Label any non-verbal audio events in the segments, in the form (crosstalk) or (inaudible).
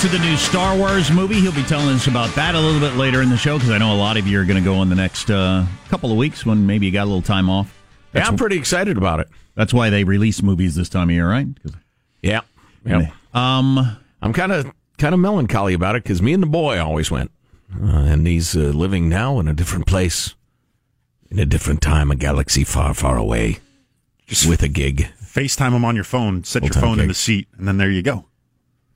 Sean to the new Star Wars movie. He'll be telling us about that a little bit later in the show because I know a lot of you are going to go in the next uh, couple of weeks when maybe you got a little time off. Yeah, I'm pretty excited about it. That's why they release movies this time of year, right? 'Cause- Yeah. yeah. Um, I'm kind of kind of melancholy about it because me and the boy always went, uh, and he's uh, living now in a different place, in a different time, a galaxy far, far away, Just with a gig. FaceTime him on your phone, set your Full-time phone in the seat, and then there you go.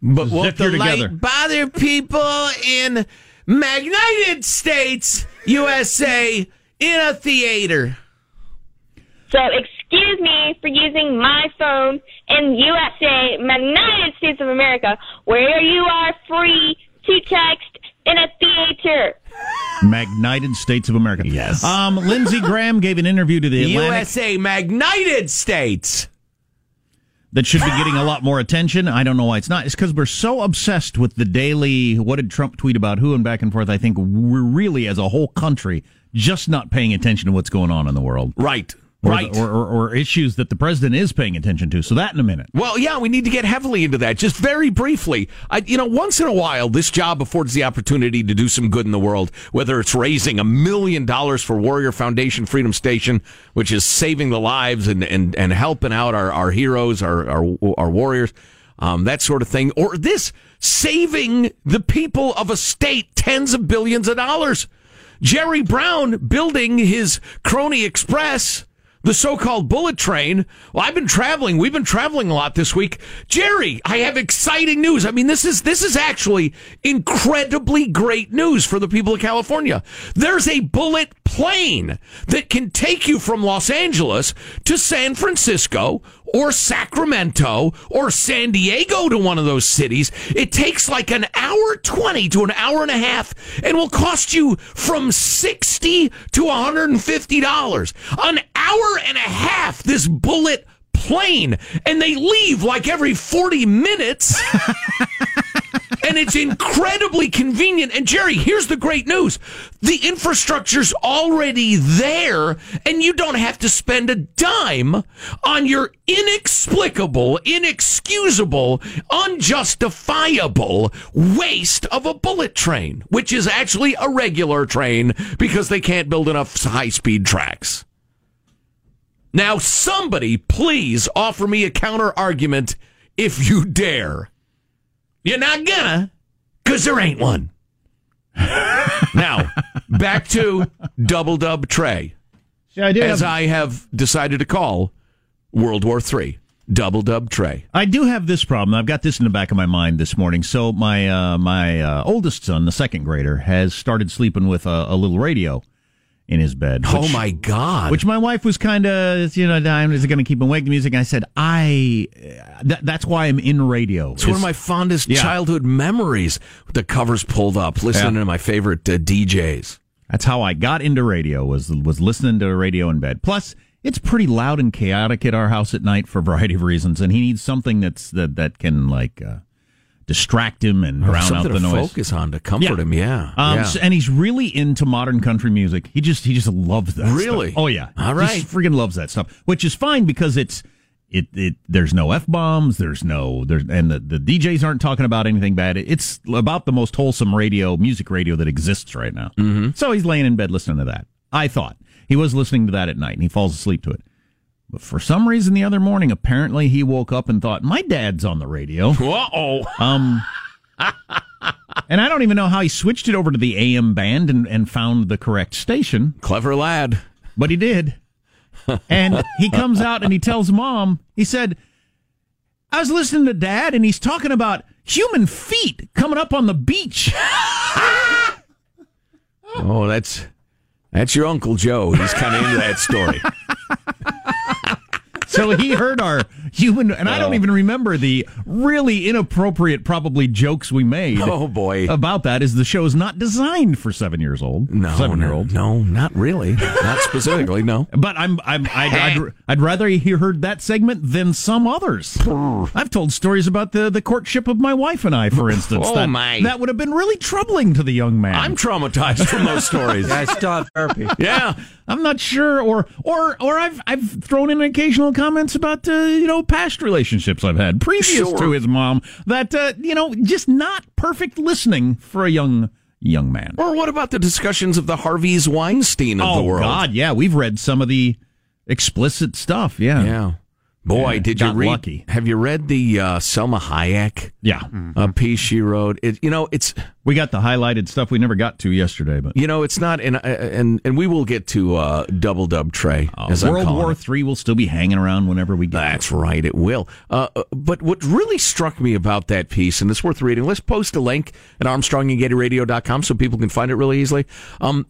But will Zip the her light bother people in United States, USA, in a theater? So excuse me for using my phone in USA, United States of America, where you are free to text in a theater. Magnited States of America. Yes. Um, Lindsey Graham gave an interview to the Atlantic USA, Magnited States. That should be getting a lot more attention. I don't know why it's not. It's because we're so obsessed with the daily. What did Trump tweet about who and back and forth? I think we're really, as a whole country, just not paying attention to what's going on in the world. Right. Or, Right. or, or, or issues that the president is paying attention to. So that in a minute. Well, yeah, we need to get heavily into that. Just very briefly, I, you know, once in a while, this job affords the opportunity to do some good in the world. Whether it's raising a million dollars for Warrior Foundation Freedom Station, which is saving the lives and and, and helping out our, our heroes, our our, our warriors, um, that sort of thing, or this saving the people of a state tens of billions of dollars. Jerry Brown building his Crony Express the so-called bullet train. Well, I've been traveling. We've been traveling a lot this week. Jerry, I have exciting news. I mean, this is this is actually incredibly great news for the people of California. There's a bullet plane that can take you from Los Angeles to San Francisco or Sacramento or San Diego to one of those cities. It takes like an hour 20 to an hour and a half and will cost you from 60 to $150. An hour and a half this bullet plane and they leave like every 40 minutes. (laughs) and it's incredibly convenient. And Jerry, here's the great news the infrastructure's already there, and you don't have to spend a dime on your inexplicable, inexcusable, unjustifiable waste of a bullet train, which is actually a regular train because they can't build enough high speed tracks. Now, somebody please offer me a counter argument if you dare. You're not gonna, because there ain't one. (laughs) now, back to Double Dub Trey, Yeah, I do as have, I have decided to call World War III. Double Dub Trey. I do have this problem. I've got this in the back of my mind this morning. So my uh, my uh, oldest son, the second grader, has started sleeping with a, a little radio in his bed. oh my God. Which my wife was kind of, you know, dying, is it going to keep him awake? The music. And I said, I. That, that's why I'm in radio. it's one of my fondest Yeah. childhood memories. The covers pulled up, listening Yeah. to my favorite uh, DJs. That's how I got into radio. Was was listening to radio in bed. Plus, it's pretty loud and chaotic at our house at night for a variety of reasons, and he needs something that's that that can like uh, distract him and drown out the noise. focus on to comfort him. Yeah. Um, yeah. so- and he's really into modern country music. He just he just loves that. Really? stuff. Oh yeah. All Just right. freaking loves that stuff, which is fine because it's it it there's no f bombs. There's no there's and the, the DJs aren't talking about anything bad. It's about the most wholesome radio music radio that exists right now. Mm-hmm. So he's laying in bed listening to that. I thought he was listening to that at night and he falls asleep to it. But for some reason, the other morning, apparently he woke up and thought, "My dad's on the radio." Uh oh. Um, and I don't even know how he switched it over to the AM band and, and found the correct station, Clever lad. but he did. And he comes out and he tells mom, he said, I was listening to dad and he's talking about human feet coming up on the beach. (laughs) Oh, that's that's your Uncle Joe. He's kind of into that story. (laughs) So he heard our human, and I don't even remember the really inappropriate, probably jokes we made. (laughs) Oh, boy. About that is the show is not designed for seven years old. No, seven year old. No, not really. Not specifically. No. (laughs) But I'm, I'm I'd, I'd, I'd rather he heard that segment than some others. (laughs) I've told stories about the, the courtship of my wife and I, for instance. Oh, that, my. That would have been really troubling to the young man. I'm traumatized from those stories. I still have therapy. Yeah. I'm not sure, or or or I've I've thrown in occasional comments about uh, you know past relationships I've had previous Sure. to his mom that uh, you know just not perfect listening for a young young man. Or what about the discussions of the Harvey's Weinstein of oh the world? Oh, God, yeah, we've read some of the explicit stuff. Yeah, Yeah. Boy, did you read? lucky. Have you read the uh, Salma Hayek yeah. uh, piece she wrote? It, you know, it's We got the highlighted stuff we never got to yesterday, but you know, it's not, and and and we will get to uh, Double Dub Trey uh, as World War it. Three will still be hanging around whenever we get. That's right, it will. Uh, uh, but what really struck me about that piece, and it's worth reading, let's post a link at armstrongandgettyradio.com so people can find it really easily, um,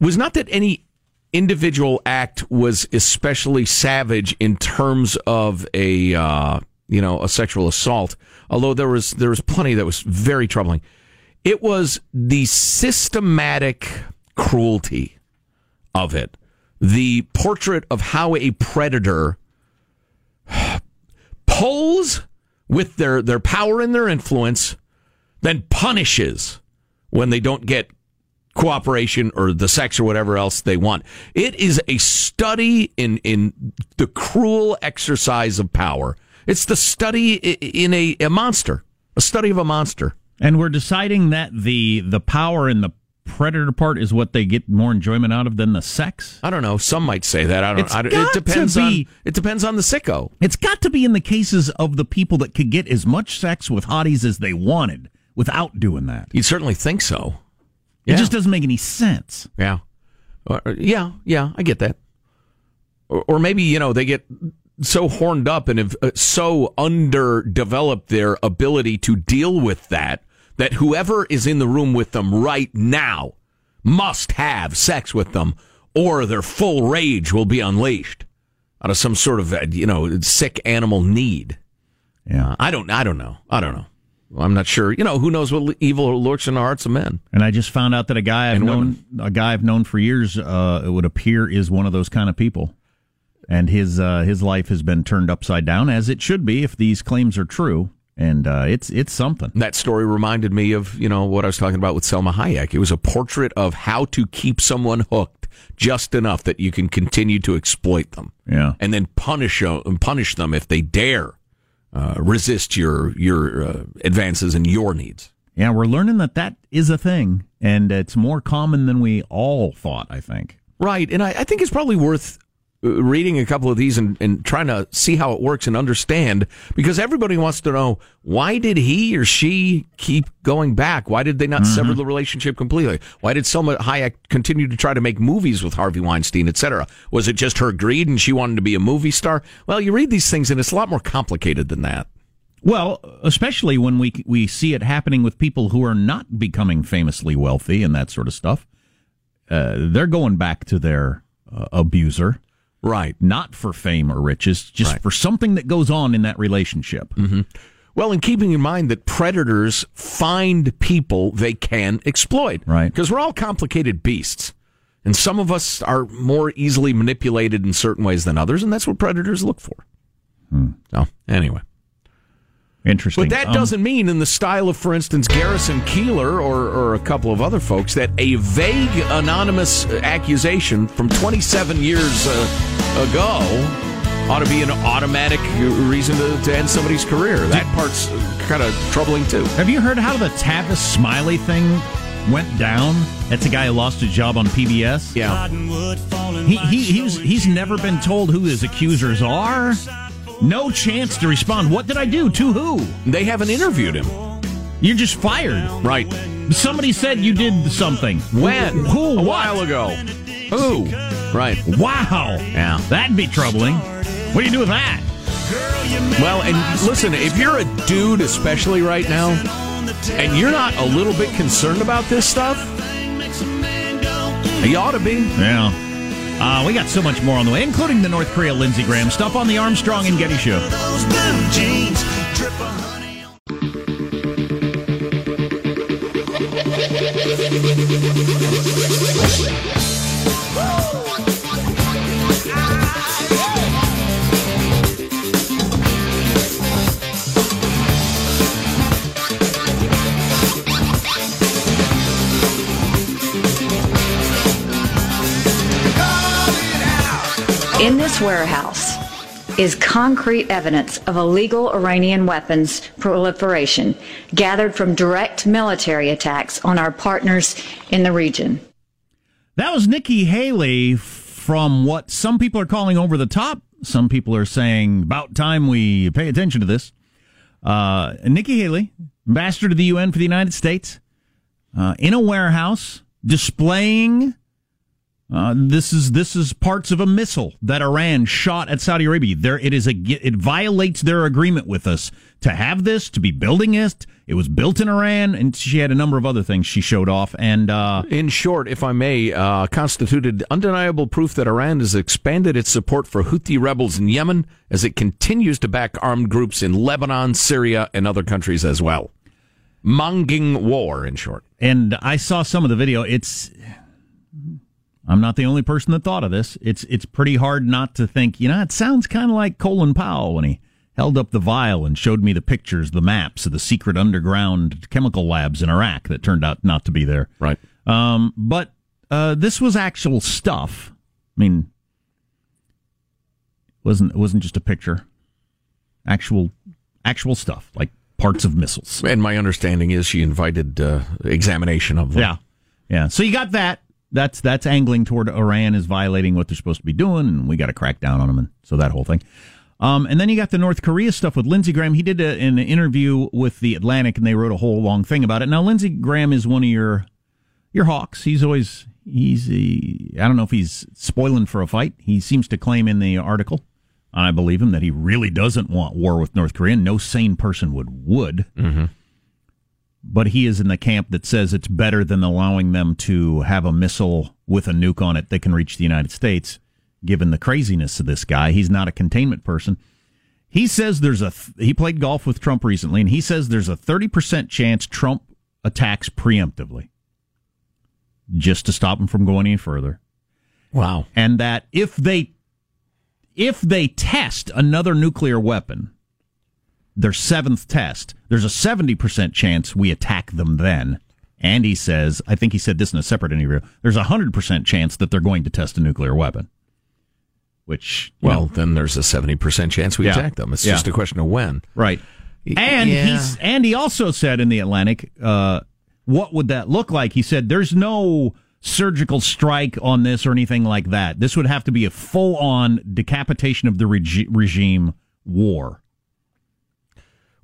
was not that any individual act was especially savage in terms of a, uh, you know, a sexual assault, although there was, there was plenty that was very troubling. It was the systematic cruelty of it. The portrait of how a predator pulls with their, their power and their influence, then punishes when they don't get cooperation or the sex or whatever else they want. It is a study in, in the cruel exercise of power. It's the study in a, a monster, a study of a monster. And we're deciding that the the power and the predator part is what they get more enjoyment out of than the sex. I don't know. Some might say that. I don't. I don't it depends to on. It depends on the sicko. It's got to be in the cases of the people that could get as much sex with hotties as they wanted without doing that. You'd certainly think so. It just doesn't make any sense. Yeah. Yeah, yeah, I get that. Or, or maybe, you know, they get so horned up and have uh, so underdeveloped their ability to deal with that that whoever is in the room with them right now must have sex with them or their full rage will be unleashed out of some sort of, uh, you know, sick animal need. Yeah. I don't, I don't know. I don't know. I'm not sure. You know, who knows what evil lurks in the hearts of men? And I just found out that a guy I've And known, a guy I've known for years, uh, it would appear is one of those kind of people, and his uh, his life has been turned upside down as it should be if these claims are true. and uh, it's it's something. That story reminded me of you know what I was talking about with Salma Hayek. It was a portrait of how to keep someone hooked just enough that you can continue to exploit them. Yeah. and then punish uh, punish them if they dare uh, resist your your uh, advances and your needs. Yeah, we're learning that that is a thing, and it's more common than we all thought. I think. Right, and I, I think it's probably worth reading a couple of these and, and trying to see how it works and understand because everybody wants to know why did he or she keep going back? Why did they not sever the relationship completely? Why did Salma Hayek continue to try to make movies with Harvey Weinstein, etc.? Was it just her greed and she wanted to be a movie star? Well, you read these things and it's a lot more complicated than that. Well, especially when we we see it happening with people who are not becoming famously wealthy and that sort of stuff. Uh, they're going back to their uh, abuser, Right. not for fame or riches, just Right. for something that goes on in that relationship. Mm-hmm. Well, and keeping in mind that predators find people they can exploit. Right. Because we're all complicated beasts. And some of us are more easily manipulated in certain ways than others, and that's what predators look for. Hmm. So, anyway. Interesting. But that Um, doesn't mean, in the style of, for instance, Garrison Keillor or, or a couple of other folks, that a vague anonymous accusation from 27 years uh, ago ought to be an automatic reason to, to end somebody's career. That part's kind of troubling, too. Have you heard how the Tavis Smiley thing went down? That's a guy who lost his job on PBS. Yeah. He, he he's he's never been told who his accusers are. No chance to respond. What did I do? To who? They haven't interviewed him. You're just fired. Right. Somebody said you did something. When? Who? A What? while ago. Who? Right. Wow. Yeah. That'd be troubling. What do you do with that? Well, and listen, if you're a dude, especially right now, and you're not a little bit concerned about this stuff, you ought to be. Yeah. Uh, we got so much more on the way, including the North Korea Lindsey Graham stuff on the Armstrong and Getty Show. (laughs) In this warehouse is concrete evidence of illegal Iranian weapons proliferation gathered from direct military attacks on our partners in the region. That was Nikki Haley from what some people are calling over the top. Some people are saying about time we pay attention to this. Uh, Nikki Haley, ambassador to the UN for the United States, uh, in a warehouse displaying. Uh, this is this is parts of a missile that Iran shot at Saudi Arabia. There, it is a it violates their agreement with us to have this to be building it. It was built in Iran, and she had a number of other things she showed off. And uh, In short, if I may, uh, constituted undeniable proof that Iran has expanded its support for Houthi rebels in Yemen as it continues to back armed groups in Lebanon, Syria, and other countries as well. Monging war, in short. and I saw some of the video. It's I'm not the only person that thought of this. It's it's pretty hard not to think. You know, it sounds kind of like Colin Powell when he held up the vial and showed me the pictures, the maps of the secret underground chemical labs in Iraq that turned out not to be there. Right. Um, but uh, this was actual stuff. I mean, wasn't it wasn't just a picture. Actual actual stuff like parts of missiles. And my understanding is she invited uh, examination of them. Yeah, yeah. So you got that. That's that's angling toward Iran is violating what they're supposed to be doing, and we got to crack down on them, and so that whole thing. Um, and then you got the North Korea stuff with Lindsey Graham. He did a, an interview with the Atlantic, and they wrote a whole long thing about it. Now, Lindsey Graham is one of your your hawks. He's always he's he, I don't know if he's spoiling for a fight. He seems to claim in the article, and I believe him that he really doesn't want war with North Korea. No sane person would would but he is in the camp that says it's better than allowing them to have a missile with a nuke on it that can reach the United States. Given the craziness of this guy, he's not a containment person. He says there's a th- he played golf with Trump recently, and he says there's a thirty percent chance Trump attacks preemptively, just to stop him from going any further Wow. and that if they if they test another nuclear weapon their seventh test. There's a 70% chance we attack them then. And he says, I think he said this in a separate interview, there's a 100% chance that they're going to test a nuclear weapon. Which, Well, know, then there's a seventy percent chance we Yeah. attack them. It's Yeah. just a question of when. right. And yeah. he's and he also said in the Atlantic, uh, what would that look like? He said there's no surgical strike on this or anything like that. This would have to be a full on decapitation of the regi- regime war.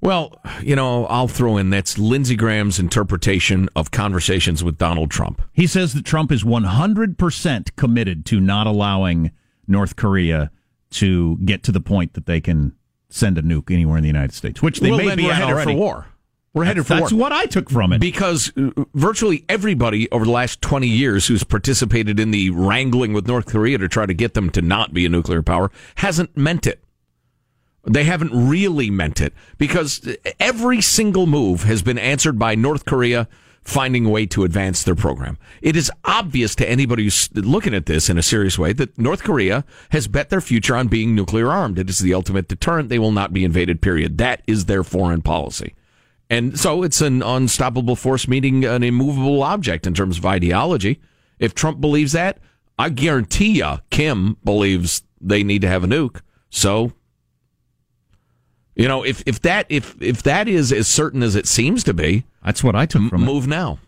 Well, you know, I'll throw in that's Lindsey Graham's interpretation of conversations with Donald Trump. He says that Trump is 100% committed to not allowing North Korea to get to the point that they can send a nuke anywhere in the United States, which they well, may be we're headed already. for war. We're headed for war. That's war. what I took from it. Because uh, virtually everybody over the last 20 years who's participated in the wrangling with North Korea to try to get them to not be a nuclear power hasn't meant it. They haven't really meant it because every single move has been answered by North Korea finding a way to advance their program. It is obvious to anybody who's looking at this in a serious way that North Korea has bet their future on being nuclear armed. It is the ultimate deterrent. They will not be invaded, period. That is their foreign policy. And so it's an unstoppable force meeting an immovable object in terms of ideology. If Trump believes that, I guarantee you Kim believes they need to have a nuke. So, you know, if, if that if if that is as certain as it seems to be, That's what I took from it. move now.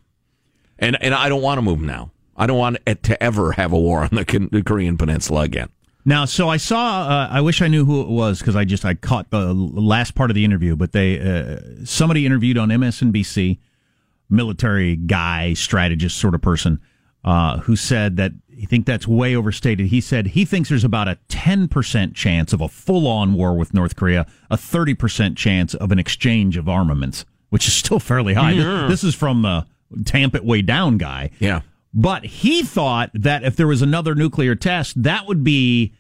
And and I don't want to move now. I don't want it to ever have a war on the, K- the Korean Peninsula again. Now, so I saw. Uh, I wish I knew who it was because I just I caught the last part of the interview. But they uh, somebody interviewed on MSNBC, military guy, strategist sort of person, uh, who said that he think that's way overstated. He said he thinks there's about a ten percent chance of a full on war with North Korea, a thirty percent chance of an exchange of armaments, which is still fairly high. This, this is from the tamp it way down guy. Yeah. But he thought that if there was another nuclear test, that would be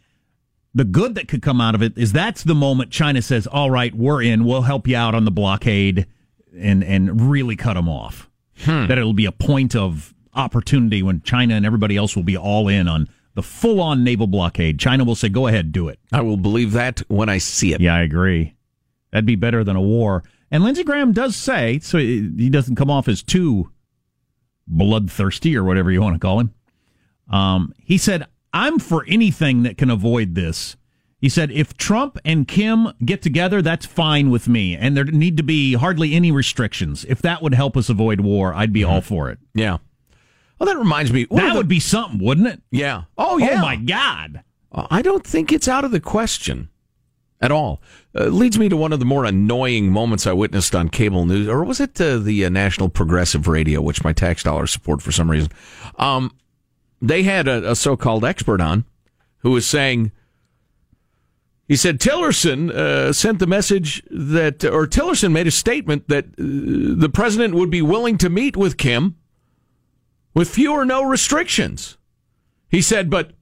the good that could come out of it. Is that's the moment China says, "All right, we're in. We'll help you out on the blockade," and and really cut them off. That it'll be a point of opportunity when China and everybody else will be all in on the full on naval blockade. China will say, "Go ahead, do it." I will believe that when I see it. Yeah, I agree. That'd be better than a war. And Lindsey Graham does say, so he doesn't come off as too bloodthirsty or whatever you want to call him. Um, he said, I'm for anything that can avoid this. He said, if Trump and Kim get together, that's fine with me. And there need to be hardly any restrictions. If that would help us avoid war, I'd be all for it. Yeah. Well, that reminds me. That the- would be something, wouldn't it? Yeah. Oh, yeah. Oh, my God. I don't think it's out of the question at all. Uh, leads me to one of the more annoying moments I witnessed on cable news, or was it uh, the uh, National Progressive Radio, which my tax dollars support for some reason? Um, they had a, a so-called expert on who was saying. He said Tillerson uh, sent the message that, or Tillerson made a statement that uh, the president would be willing to meet with Kim with few or no restrictions. He said, but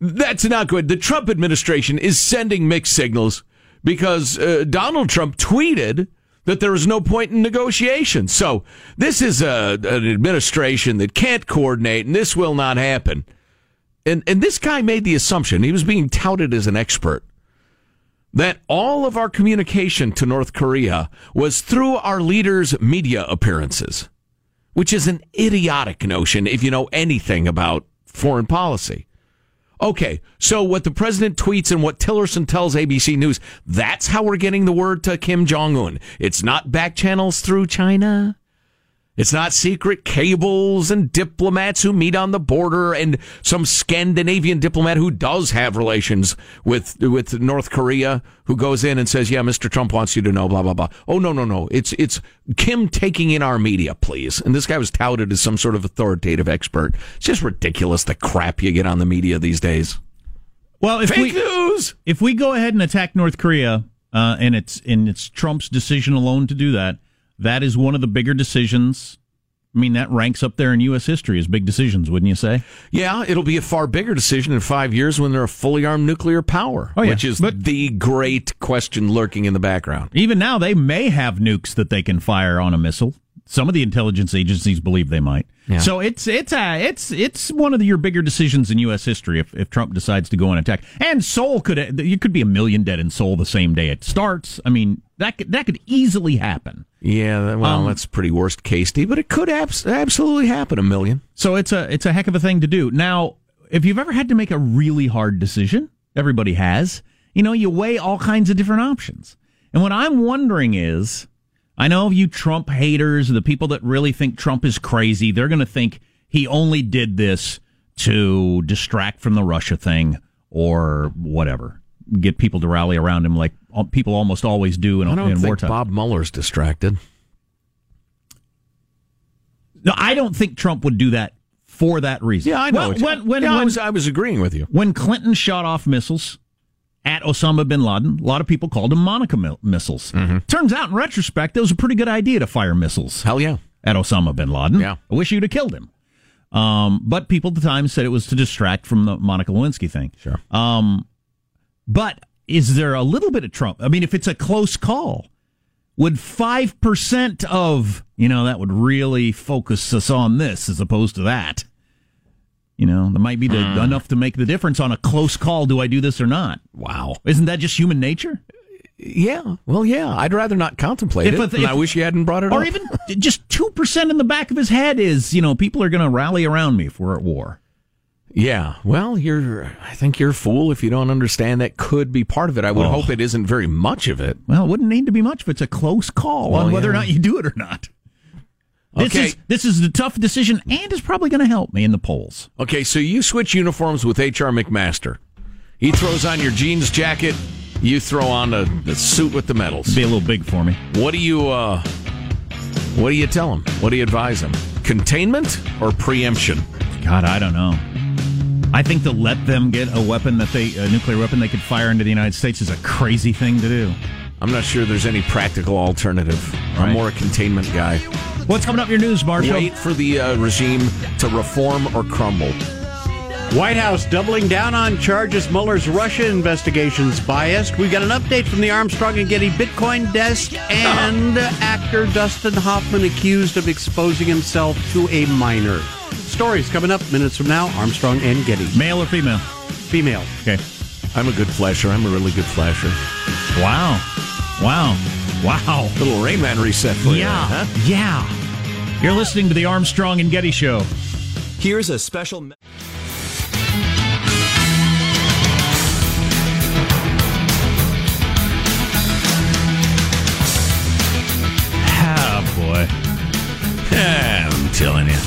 that's not good. The Trump administration is sending mixed signals because uh, Donald Trump tweeted that there is no point in negotiations. So this is a, an administration that can't coordinate, and this will not happen. And and this guy made the assumption he was being touted as an expert that all of our communication to North Korea was through our leaders' media appearances, which is an idiotic notion if you know anything about foreign policy. Okay, so what the president tweets and what Tillerson tells ABC News, that's how we're getting the word to Kim Jong un. It's not back channels through China. It's not secret cables and diplomats who meet on the border and some Scandinavian diplomat who does have relations with with North Korea who goes in and says, "Yeah, Mr. Trump wants you to know blah blah blah." Oh no, no, no. It's it's Kim taking in our media, please. And this guy was touted as some sort of authoritative expert. It's just ridiculous the crap you get on the media these days. Well, if Fake we, news. if we go ahead and attack North Korea, uh, and it's and it's Trump's decision alone to do that, that is one of the bigger decisions. I mean, that ranks up there in U.S. history as big decisions, wouldn't you say? Yeah, it'll be a far bigger decision in five years when they're a fully armed nuclear power, Oh, yeah. which is But- the great question lurking in the background. Even now, they may have nukes that they can fire on a missile. Some of the intelligence agencies believe they might. Yeah. So it's it's a it's it's one of the, your bigger decisions in U.S. history if, if Trump decides to go on attack. And Seoul could you could be a million dead in Seoul the same day it starts. I mean that could, that could easily happen. Yeah, well, Um, that's pretty worst case, but it could abs- absolutely happen. A million. So it's a it's a heck of a thing to do. Now, if you've ever had to make a really hard decision, everybody has. You know, you weigh all kinds of different options. And what I'm wondering is, I know you Trump haters, the people that really think Trump is crazy, they're going to think he only did this to distract from the Russia thing or whatever, get people to rally around him like people almost always do in, I don't in think wartime. Bob Mueller's distracted. No, I don't think Trump would do that for that reason. Yeah, I know. Well, when when, Yeah, I was I was agreeing with you. when Clinton shot off missiles at Osama bin Laden, a lot of people called them Monica mi- missiles. Mm-hmm. Turns out, in retrospect, that was a pretty good idea to fire missiles Hell yeah. at Osama bin Laden. Yeah. I wish you'd have killed him. Um, but people at the time said it was to distract from the Monica Lewinsky thing. Sure. Um, but is there a little bit of Trump? I mean, if it's a close call, would 5% of, you know, that would really focus us on this as opposed to that? You know, that might be the, Hmm. enough to make the difference on a close call. Do I do this or not? Wow. Isn't that just human nature? Yeah. Well, yeah. I'd rather not contemplate If it. if- I wish you hadn't brought it Or up. Or even (laughs) just 2% in the back of his head is, you know, people are going to rally around me if we're at war. Yeah. Well, you're. I think you're a fool if you don't understand that could be part of it. I would Oh. hope it isn't very much of it. Well, it wouldn't need to be much if it's a close call Well, on whether or not you do it or not. This Okay. is this is the tough decision and is probably going to help me in the polls. Okay, so you switch uniforms with H.R. McMaster. He throws on your jeans jacket. You throw on the, the suit with the medals. Be a little big for me. What do you uh what do you tell him? What do you advise him? Containment or preemption? God, I don't know. I think to let them get a weapon that they a nuclear weapon they could fire into the United States is a crazy thing to do. I'm not sure there's any practical alternative. I'm more a containment guy. What's coming up in your news, Marshall? Wait for the uh, regime to reform or crumble. White House doubling down on charges Mueller's Russia investigation's biased. We've got an update from the Armstrong and Getty Bitcoin desk and actor Dustin Hoffman accused of exposing himself to a minor. Stories coming up minutes from now. Armstrong and Getty. Male or female? Female. Okay. I'm a good flasher. I'm a really good flasher. Wow. Wow. Wow. Little Rayman reset for you. Yeah. huh? Yeah. You're listening to the Armstrong and Getty Show. Here's a special. me- Ah, boy. I'm telling you. (laughs)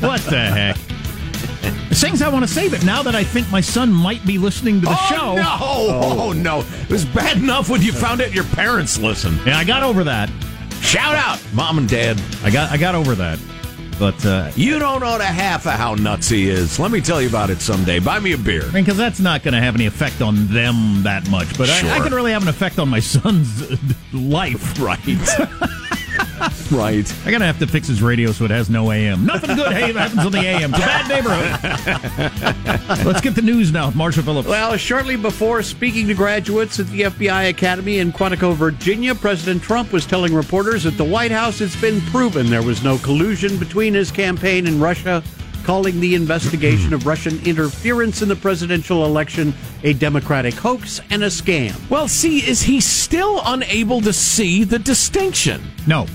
What the heck? Things I want to say, but now that I think my son might be listening to the oh, show. No. Oh. no. It was bad enough when you found out your parents listen. Yeah, I got over that. Shout out, mom and dad. I got I got over that. But uh, You don't know the half of how nuts he is. Let me tell you about it someday. Buy me a beer. I mean, because that's not going to have any effect on them that much. But I, I can really have an effect on my son's (laughs) life. (laughs) Right. (laughs) (laughs) right. I gotta have to fix his radio so it has no AM. Nothing good happens on the AM. It's a bad neighborhood. (laughs) Let's get the news now with Marshall Phillips. Well, shortly before speaking to graduates at the FBI Academy in Quantico, Virginia, President Trump was telling reporters at the White House it's been proven there was no collusion between his campaign and Russia, calling the investigation of Russian interference in the presidential election a Democratic hoax and a scam. Well, see, is he still unable to see the distinction? no.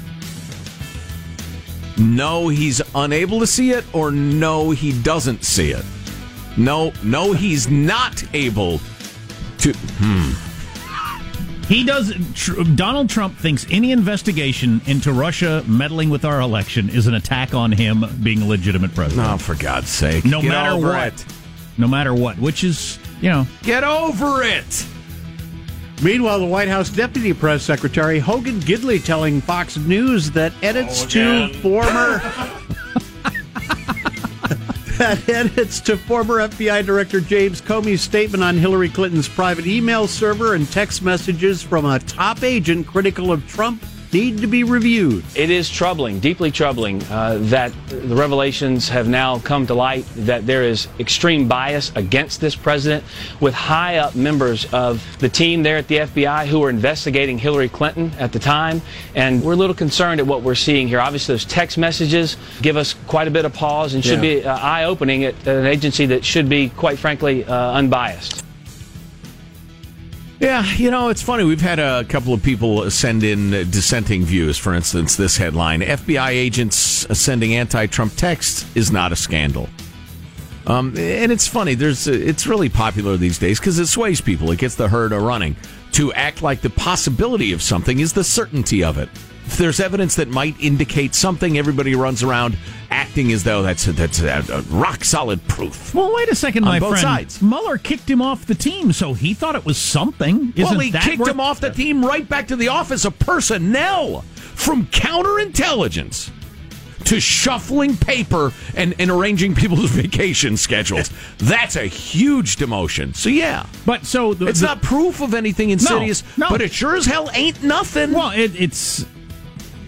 No, he's unable to see it, or no, he doesn't see it. No, no, he's not able to. Hmm. He does. Tr- Donald Trump thinks any investigation into Russia meddling with our election is an attack on him being a legitimate president. Oh, for God's sake. no Get matter what. it. No matter what. Which is, you know, Get over it. Meanwhile, the White House Deputy Press Secretary Hogan Gidley telling Fox News that edits to former (laughs) (laughs) that edits to former FBI Director James Comey's statement on Hillary Clinton's private email server and text messages from a top agent critical of Trump need to be reviewed. It is troubling, deeply troubling, uh, that the revelations have now come to light that there is extreme bias against this president with high up members of the team there at the FBI who were investigating Hillary Clinton at the time. And we're a little concerned at what we're seeing here. Obviously, those text messages give us quite a bit of pause and should Yeah. be uh, eye opening at an agency that should be, quite frankly, uh, unbiased. Yeah, you know, it's funny. We've had a couple of people send in dissenting views. For instance, this headline FBI agents sending anti Trump texts is not a scandal. Um, and it's funny. There's uh, it's really popular these days because it sways people. It gets the herd a running. To act like the possibility of something is the certainty of it. If there's evidence that might indicate something, everybody runs around acting as though that's that's a, a rock solid proof. Well, wait a second, On my both friend. sides. Mueller kicked him off the team, so he thought it was something. Isn't well, he kicked worth- him off the team right back to the office of personnel from counterintelligence to shuffling paper and, and arranging people's (laughs) vacation schedules. That's a huge demotion. So, yeah. But so the, It's the- not proof of anything insidious, no. but it sure as hell ain't nothing. Well, it, it's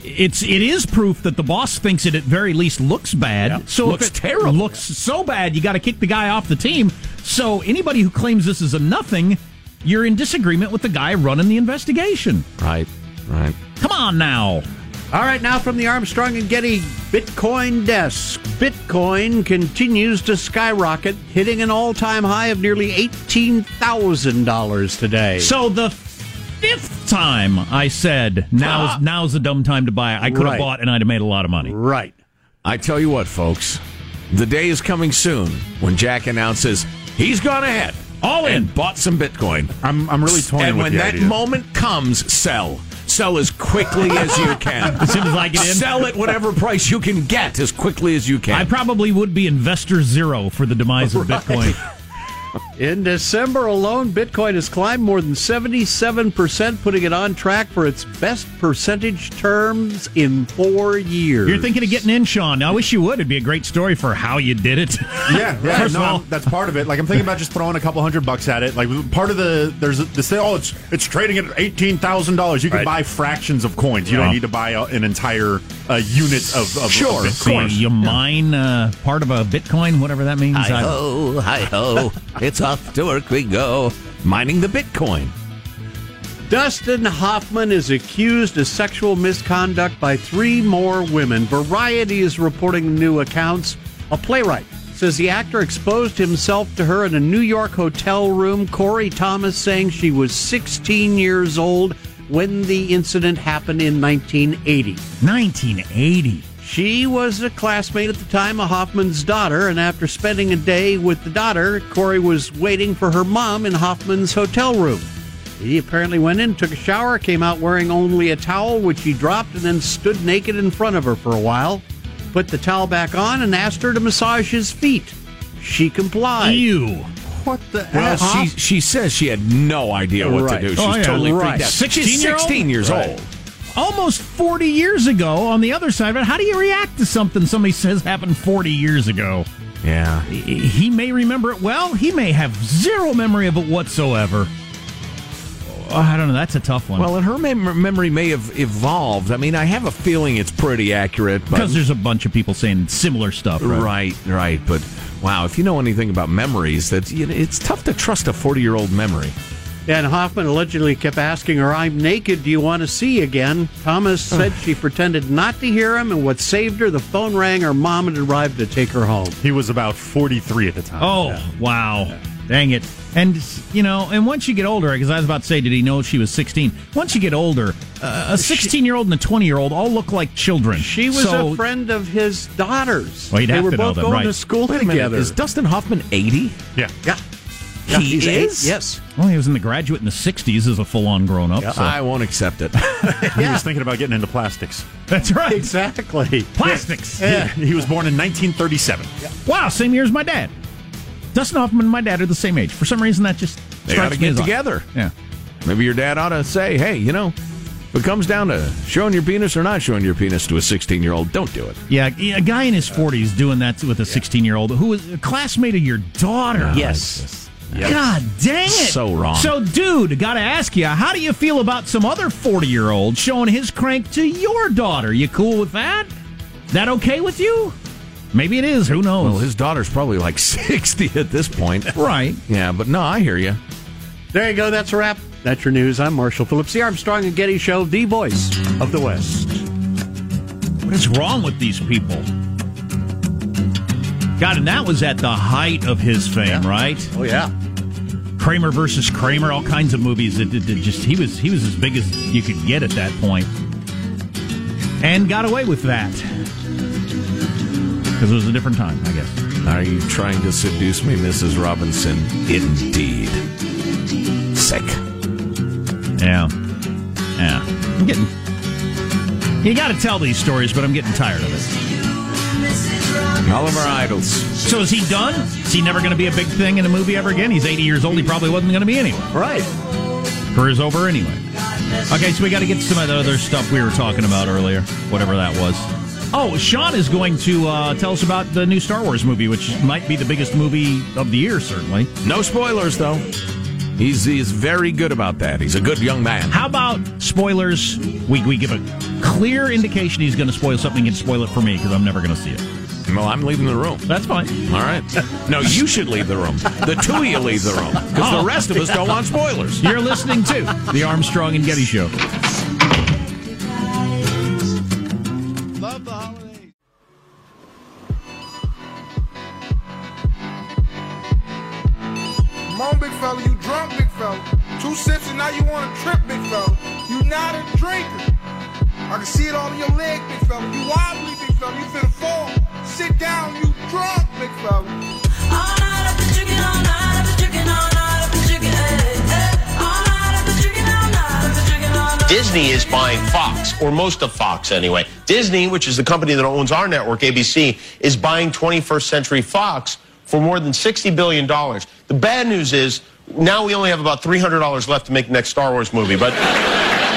it's it is proof that the boss thinks it at very least looks bad. So Looks if it terrible. Looks so bad, you got to kick the guy off the team. So anybody who claims this is a nothing, you're in disagreement with the guy running the investigation. right, right. Come on now. All right, now from the Armstrong and Getty Bitcoin desk. Bitcoin continues to skyrocket, hitting an all time high of nearly $18,000 today. So the fifth time I said now's Ah. now's a dumb time to buy. I could have Right. bought and I'd have made a lot of money. right. I tell you what, folks, the day is coming soon when Jack announces he's gone ahead. All in. and bought some Bitcoin. I'm I'm really toying and with when the that idea. moment comes, sell. Sell as quickly as you can. (laughs) As soon as I get in. Sell at whatever price you can get as quickly as you can. I probably would be investor zero for the demise of (laughs) Bitcoin. In December alone, Bitcoin has climbed more than 77%, putting it on track for its best percentage terms in four years. You're thinking of getting in, Sean. I wish you would. It'd be a great story for how you did it. Yeah, (laughs) yeah, First no, of all, that's part of it. Like I'm thinking about just throwing a couple hundred bucks at it. Like part of the there's a, this thing. Oh, it's it's trading at eighteen thousand dollars. You can Right. buy fractions of coins. You Yeah. don't need to buy a, an entire uh, unit of, of Sure, of of so you, you mine uh, part of a Bitcoin, whatever that means. I- ho, hi ho. (laughs) it's off to work we go. Mining the Bitcoin. Dustin Hoffman is accused of sexual misconduct by three more women. Variety is reporting new accounts. A playwright says the actor exposed himself to her in a New York hotel room. Cori Thomas saying she was 16 years old when the incident happened in 1980. 1980. She was a classmate at the time of Hoffman's daughter, and after spending a day with the daughter, Cori was waiting for her mom in Hoffman's hotel room. He apparently went in, took a shower, came out wearing only a towel, which he dropped, and then stood naked in front of her for a while. Put the towel back on and asked her to massage his feet. She complied. Ew. What the Well, she she says she had no idea what Right. to do. Oh, She's Oh, yeah, totally right. freaked out. She's 16-year-old? 16 years old. Almost 40 years ago, on the other side of it, how do you react to something somebody says happened 40 years ago? Yeah. He may remember it well. He may have zero memory of it whatsoever. Oh, I don't know. That's a tough one. Well, and her mem- memory may have evolved. I mean, I have a feeling it's pretty accurate. Because there's a bunch of people saying similar stuff. Right? Right, right. But wow, if you know anything about memories, that you know, it's tough to trust a forty-year-old memory. And Hoffman allegedly kept asking her, I'm naked, do you want to see again? Thomas said she pretended not to hear him, and what saved her, the phone rang, her mom had arrived to take her home. He was about 43 at the time. Oh, wow. Dang it. And, you know, and once you get older, because I was about to say, did he know she was 16? Once you get older, uh, a 16 year old and a 20 year old all look like children. She was So- a friend of his daughter's. Well, you'd they have were to know both them, going right. to school Wait a minute, together. is Dustin Hoffman eighty? yeah. yeah. Yeah, He he's eight. is? Yes. Well, he was in the graduate in the 60s as a full on grown up. so- I won't accept it. (laughs) He was thinking about getting into plastics. That's right. Exactly. Plastics. He, he was born in 1937. Wow, same year as my dad. Dustin Hoffman and my dad are the same age. For some reason, that just They strikes got to me get as odd. together. Yeah. Maybe your dad ought to say, "Hey, you know, if it comes down to showing your penis or not showing your penis to a sixteen-year-old, don't do it." Yeah, a guy in his 40s doing that with a 16 year old who is a classmate of your daughter. Yes. God dang it. So wrong. So, dude, got to ask you, how do you feel about some other 40 year old showing his crank to your daughter? You cool with that? That okay with you? Maybe it is. Who knows? Well, his daughter's probably like (laughs) 60 at this point. right. Yeah, but no, I hear you. There you go. That's a wrap. That's your news. I'm Marshall Phillips, the Armstrong and Getty Show, the voice of the West. What is wrong with these people? God, and that was at the height of his fame, right? Oh yeah. Kramer versus Kramer, all kinds of movies. That, that, that just he was he was as big as you could get at that point, and got away with that because it was a different time, I guess. Are you trying to seduce me, Mrs. Robinson? Indeed. Sick. Yeah, yeah. I'm getting. You got to tell these stories, but I'm getting tired of it. All of our idols. So is he done? Is he never going to be a big thing in a movie ever again? He's 80 years old. He probably wasn't going to be anyway. Right. Career's over anyway. Okay, so we got to get some of the other stuff we were talking about earlier, whatever that was. Oh, Sean is going to uh, tell us about the new Star Wars movie, which might be the biggest movie of the year, certainly. No spoilers, though. He's he's very good about that. He's a good young man. How about spoilers? We, we give a clear indication he's going to spoil something and spoil it for me because I'm never going to see it. Well, I'm leaving the room. That's fine. All right. No, you should leave the room. The two of you leave the room because Oh. the rest of us don't want spoilers. You're listening to The Armstrong and Getty Show. Love the holidays. Come on, big fella, you drunk, big fella. Two sips and now you want to trip, big fella. You not a drinker. I can see it all in your leg, big fella. You wobbly, big fella. You finna fall. Sit down, you drunk, big. Disney is buying Fox, or most of Fox anyway. Disney, which is the company that owns our network, ABC, is buying 21st Century Fox for more than $60 billion. The bad news is now we only have about $300 left to make the next Star Wars movie, but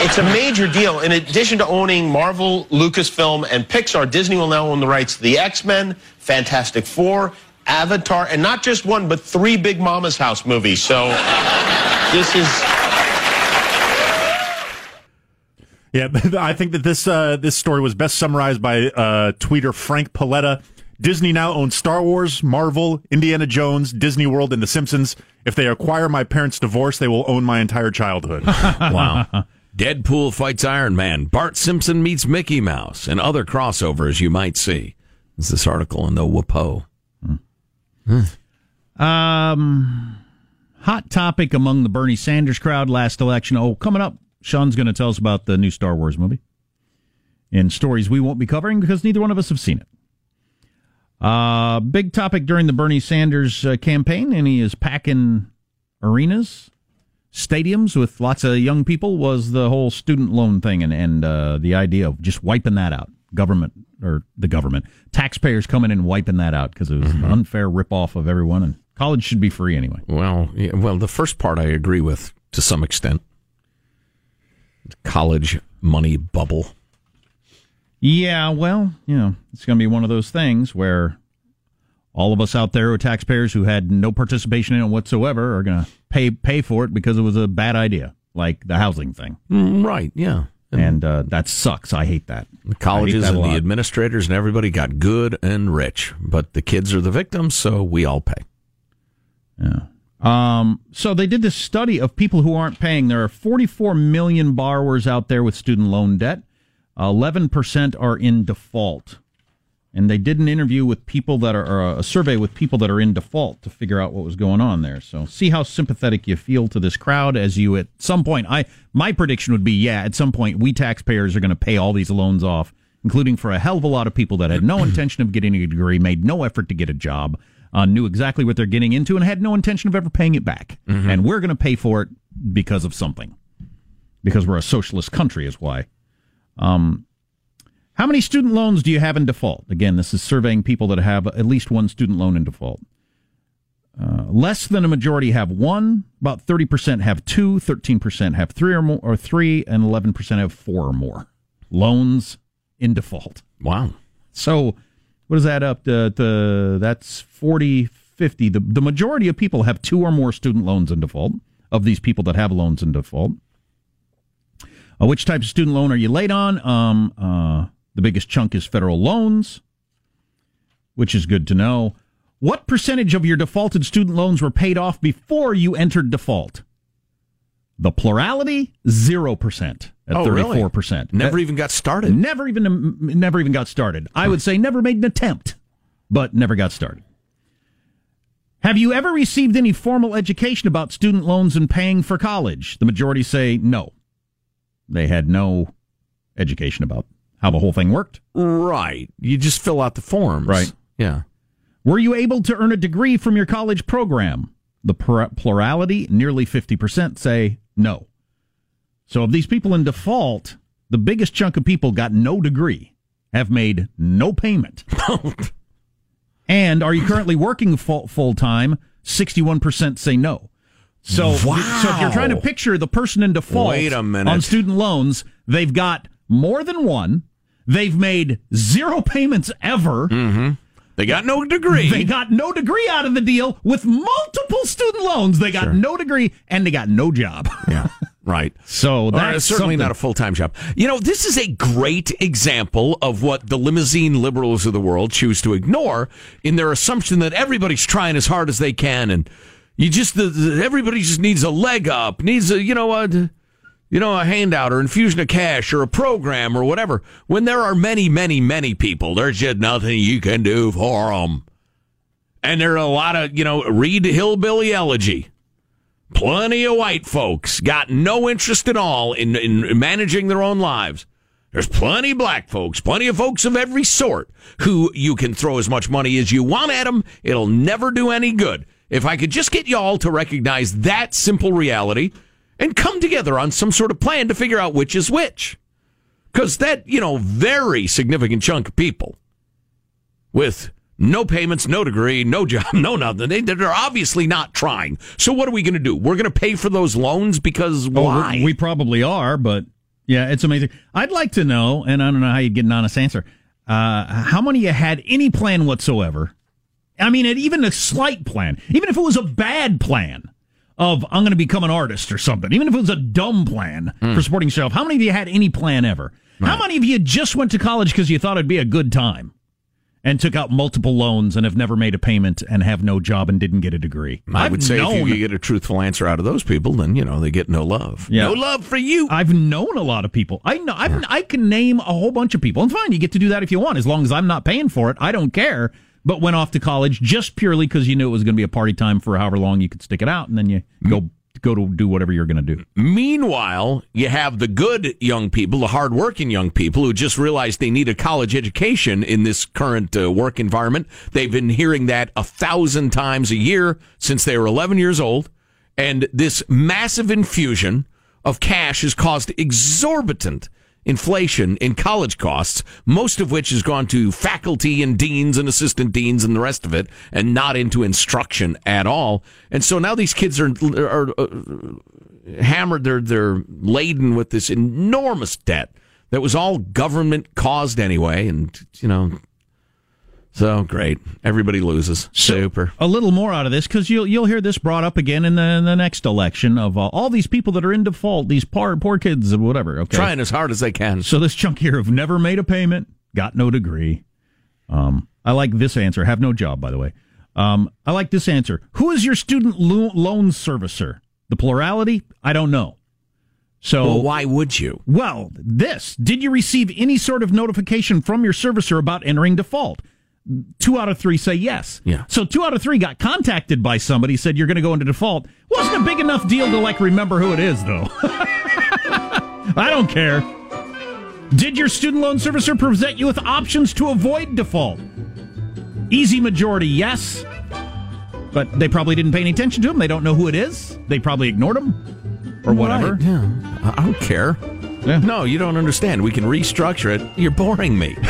it's a major deal. In addition to owning Marvel, Lucasfilm, and Pixar, Disney will now own the rights to the X-Men, Fantastic Four, Avatar, and not just one, but three Big Mama's House movies. So this is... Yeah, (laughs) I think that this uh, this story was best summarized by uh, tweeter Frank Paletta. Disney now owns Star Wars, Marvel, Indiana Jones, Disney World, and The Simpsons. If they acquire my parents' divorce, they will own my entire childhood. (laughs) wow. Deadpool fights Iron Man. Bart Simpson meets Mickey Mouse, and other crossovers you might see. Is this article in the WAPO? Um, hot topic among the Bernie Sanders crowd last election. Oh, coming up, Sean's going to tell us about the new Star Wars movie and stories we won't be covering because neither one of us have seen it. Uh, big topic during the Bernie Sanders uh, campaign, and he is packing arenas, stadiums with lots of young people, was the whole student loan thing and, and uh, the idea of just wiping that out. Government, or the government, taxpayers coming in and wiping that out because it was an unfair ripoff of everyone, and college should be free anyway. Well, yeah, well, the first part I agree with to some extent. College money bubble. Yeah, well, you know, it's going to be one of those things where all of us out there who are taxpayers who had no participation in it whatsoever are going to pay pay for it because it was a bad idea, like the housing thing. Mm, right, yeah. And uh, that sucks. I hate that. The colleges that and the administrators and everybody got good and rich, but the kids are the victims, so we all pay. Yeah. Um, so they did this study of people who aren't paying. There are 44 million borrowers out there with student loan debt. 11% are in default. And they did an interview with people that are, or a survey with people that are in default to figure out what was going on there. So see how sympathetic you feel to this crowd as you at some point, I, my prediction would be, yeah, at some point we taxpayers are going to pay all these loans off, including for a hell of a lot of people that had no (clears throat) intention of getting a degree, made no effort to get a job, uh, knew exactly what they're getting into and had no intention of ever paying it back. And we're going to pay for it because of something. Because we're a socialist country is why. Um, how many student loans do you have in default? Again, this is surveying people that have at least one student loan in default. Uh, less than a majority have one. About thirty percent have two. Thirteen percent have three or more, or three, and eleven percent have four or more loans in default. Wow. So, what does that up to? to that's 40, 50, the, the majority of people have two or more student loans in default, of these people that have loans in default. Uh, which type of student loan are you late on? Um, uh, the biggest chunk is federal loans, which is good to know. What percentage of your defaulted student loans were paid off before you entered default? The plurality, 0% at Oh, 34%. Never That- even got started. Never even um, never even got started. I would say never made an attempt, but never got started. Have you ever received any formal education about student loans and paying for college? The majority say no. They had no education about how the whole thing worked. Right. You just fill out the forms. Right. Yeah. Were you able to earn a degree from your college program? The plurality, nearly 50%, say no. So of these people in default, the biggest chunk of people got no degree, have made no payment. (laughs) and are you currently working full, full time? 61% say no. So, so if you're trying to picture the person in default Wait a minute. on student loans, they've got more than one. They've made zero payments ever. Mm-hmm. They got no degree. They got no degree out of the deal with multiple student loans. They got Sure. no degree and they got no job. (laughs) Yeah. Right. So that's certainly something. not a full time job. You know, this is a great example of what the limousine liberals of the world choose to ignore in their assumption that everybody's trying as hard as they can, and you just the, the- everybody just needs a leg up, needs a you know a you know a handout or infusion of cash or a program or whatever. When there are many, many, many people, there's just nothing you can do for them, and there are a lot of you know read hillbilly elegy. Plenty of white folks got no interest at all in, in managing their own lives. There's plenty of black folks, plenty of folks of every sort who you can throw as much money as you want at them. It'll never do any good. If I could just get y'all to recognize that simple reality and come together on some sort of plan to figure out which is which. Because that, you know, very significant chunk of people with no payments, no degree, no (laughs) job, no nothing. They, they're obviously not trying. So what are we going to do? We're going to pay for those loans because Oh, why? we- we probably are, but yeah, it's amazing. I'd like to know, and I don't know how you'd get an honest answer, uh, how many of you had any plan whatsoever? I mean, even a slight plan, even if it was a bad plan of I'm going to become an artist or something, even if it was a dumb plan Hmm. for supporting yourself, how many of you had any plan ever? How many of you just went to college because you thought it'd be a good time and took out multiple loans and have never made a payment and have no job and didn't get a degree? I I've would say if you get a truthful answer out of those people, then you know they get no love. Yeah. No love for you. I've known a lot of people. I know I've, I can name a whole bunch of people. And fine, you get to do that if you want, as long as I'm not paying for it. I don't care. But went off to college just purely because you knew it was going to be a party time for however long you could stick it out, and then you go go to do whatever you're going to do. Meanwhile, you have the good young people, the hardworking young people who just realized they need a college education in this current uh, work environment. They've been hearing that a thousand times a year since they were 11 years old. And this massive infusion of cash has caused exorbitant inflation in college costs, most of which has gone to faculty and deans and assistant deans and the rest of it, and not into instruction at all. And so now these kids are, are uh, hammered. They're they're laden with this enormous debt that was all government caused anyway, and you know. So great, everybody loses. Super. A little more out of this because you'll you'll hear this brought up again in the, in the next election of uh, all these people that are in default, these poor poor kids whatever. Okay, Trying as hard as they can. So this chunk here have never made a payment, got no degree. Um, I like this answer. Have no job, by the way. Um, I like this answer. Who is your student lo- loan servicer? The plurality? I don't know. So Well, why would you? Well, this. Did you receive any sort of notification from your servicer about entering default? Two out of three say yes. Yeah. So two out of three got contacted by somebody, said you're going to go into default. Wasn't a big enough deal to like remember who it is, though. (laughs) I don't care. Did your student loan servicer present you with options to avoid default? Easy majority, yes. But they probably didn't pay any attention to them. They don't know who it is. They probably ignored them or whatever. Right, yeah. I I don't care. No, you don't understand. We can restructure it. You're boring me. (laughs)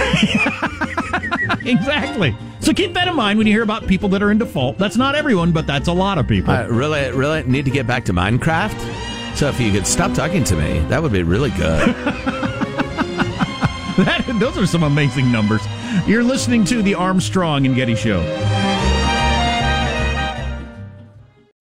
(laughs) exactly. So keep that in mind when you hear about people that are in default. That's not everyone, but that's a lot of people. I really, really need to get back to Minecraft. So if you could stop talking to me, that would be really good. (laughs) That, those are some amazing numbers. You're listening to the Armstrong and Getty Show.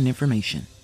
important information.